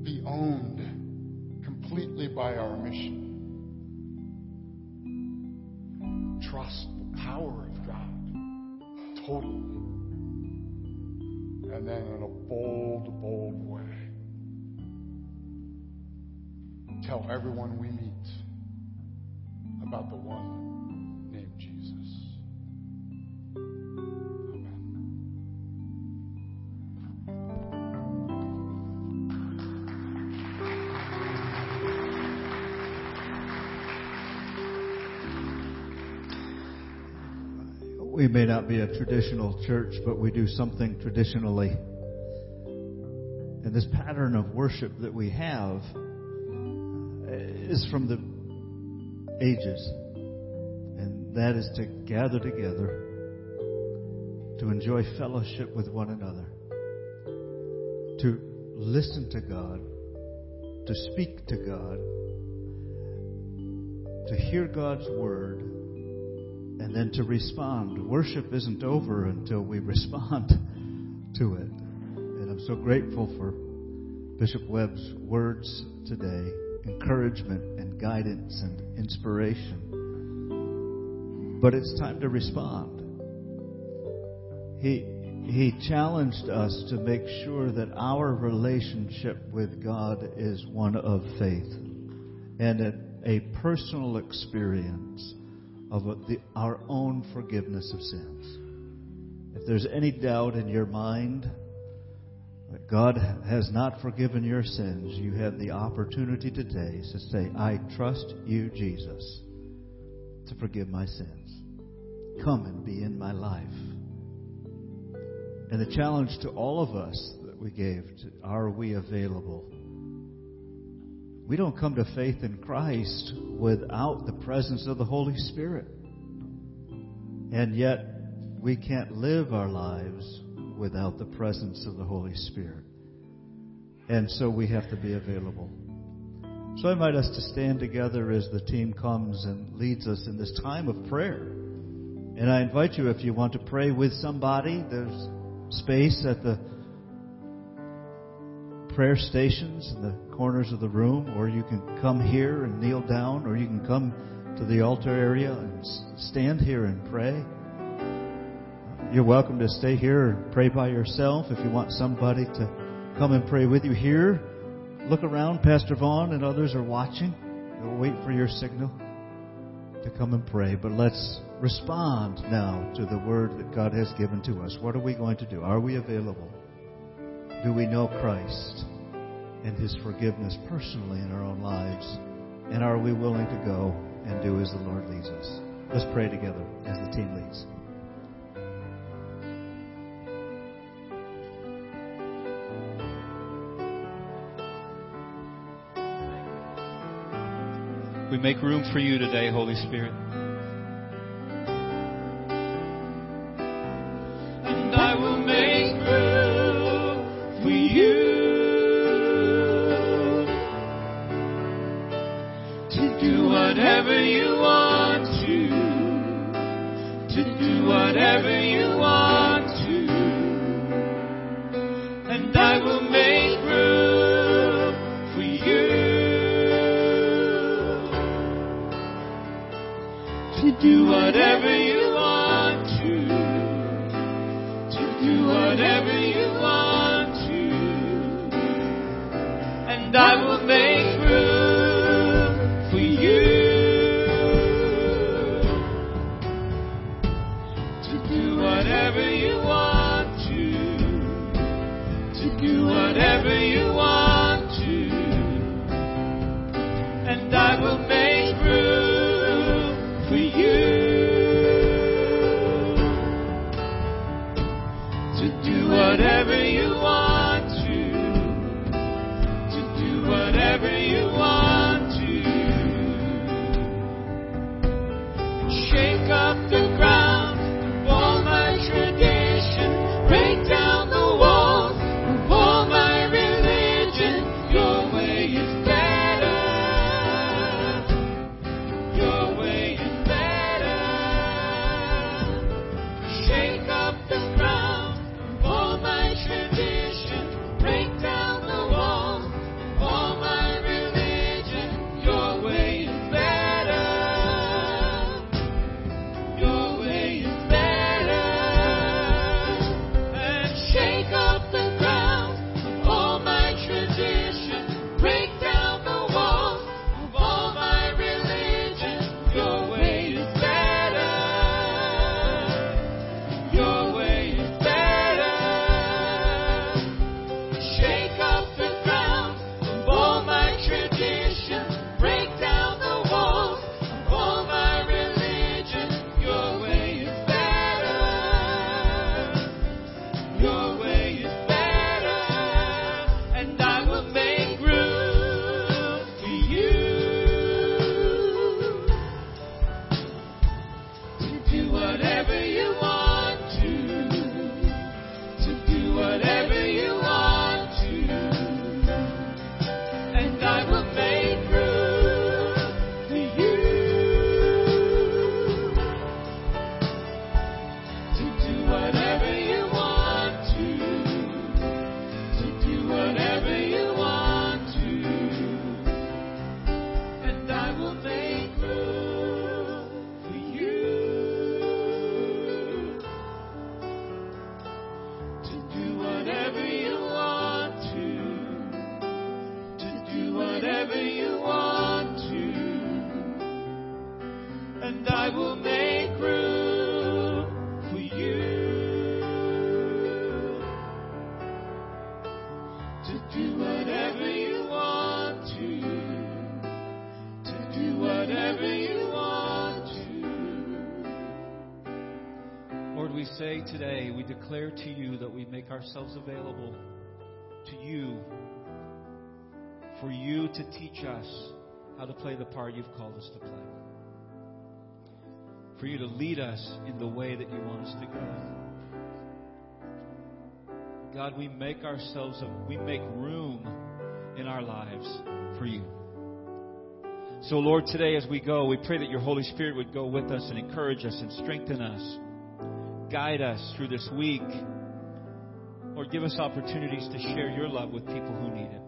Be owned completely by our mission. Trust the power of God totally. Tell everyone we meet about the one named Jesus. We may not be a traditional church, but we do something traditionally. And this pattern of worship that we have is from the ages. And that is to gather together, to enjoy fellowship with one another, to listen to God, to speak to God, to hear God's word, and then to respond. Worship isn't over until we <laughs> respond to it. And I'm so grateful for Bishop Webb's words today encouragement and guidance and inspiration. But it's time to respond. He, he challenged us to make sure that our relationship with God is one of faith and a, a personal experience of the, our own forgiveness of sins. If there's any doubt in your mind that God has not forgiven your sins, you have the opportunity today to say, I trust you, Jesus, to forgive my sins. Come and be in my life. And the challenge to all of us that we gave to, are we available? We don't come to faith in Christ without the presence of the Holy Spirit. And yet, we can't live our lives without the presence of the Holy Spirit. And so we have to be available. So I invite us to stand together as the team comes and leads us in this time of prayer. And I invite you, if you want to pray with somebody, there's space at the prayer stations in the corners of the room, or you can come here and kneel down, or you can come to the altar area and stand here and pray. You're welcome to stay here and pray by yourself if you want somebody to come and pray with you here. Look around, Pastor Vaughn and others are watching. They'll wait for your signal to come and pray. But let's respond now to the word that God has given to us. What are we going to do? Are we available? Do we know Christ and His forgiveness personally in our own lives? And are we willing to go and do as the Lord leads us? Let's pray together as the team leads. We make room for you today, Holy Spirit. To do whatever you want to. To do whatever you want declare to you that we make ourselves available to you for you to teach us how to play the part you've called us to play. For you to lead us in the way that you want us to go. God, we make ourselves, we make room in our lives for you. So, Lord, today as we go, we pray that your Holy Spirit would go with us and encourage us and strengthen us guide us through this week. Lord, give us opportunities to share your love with people who need it.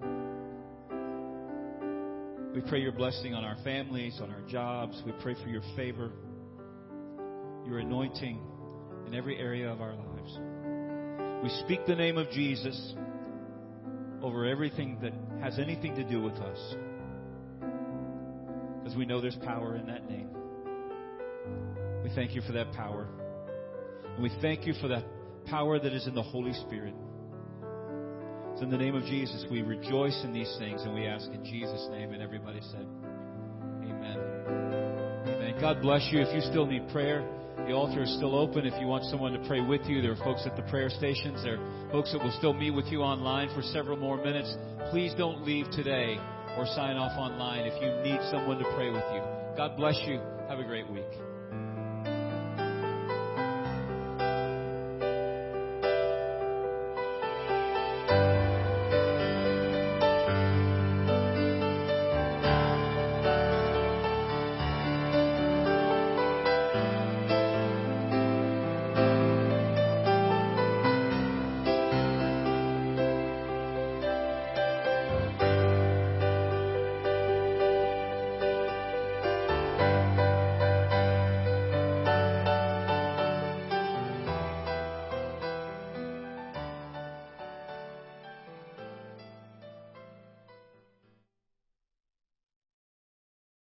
We pray your blessing on our families, on our jobs. We pray for your favor, your anointing in every area of our lives. We speak the name of Jesus over everything that has anything to do with us. Because we know there's power in that name. We thank you for that power. And we thank you for that power that is in the Holy Spirit. So in the name of Jesus, we rejoice in these things and we ask in Jesus' name. And everybody said, Amen. Amen. God bless you. If you still need prayer, the altar is still open. If you want someone to pray with you, there are folks at the prayer stations. There are folks that will still meet with you online for several more minutes. Please don't leave today or sign off online if you need someone to pray with you. God bless you. Have a great week.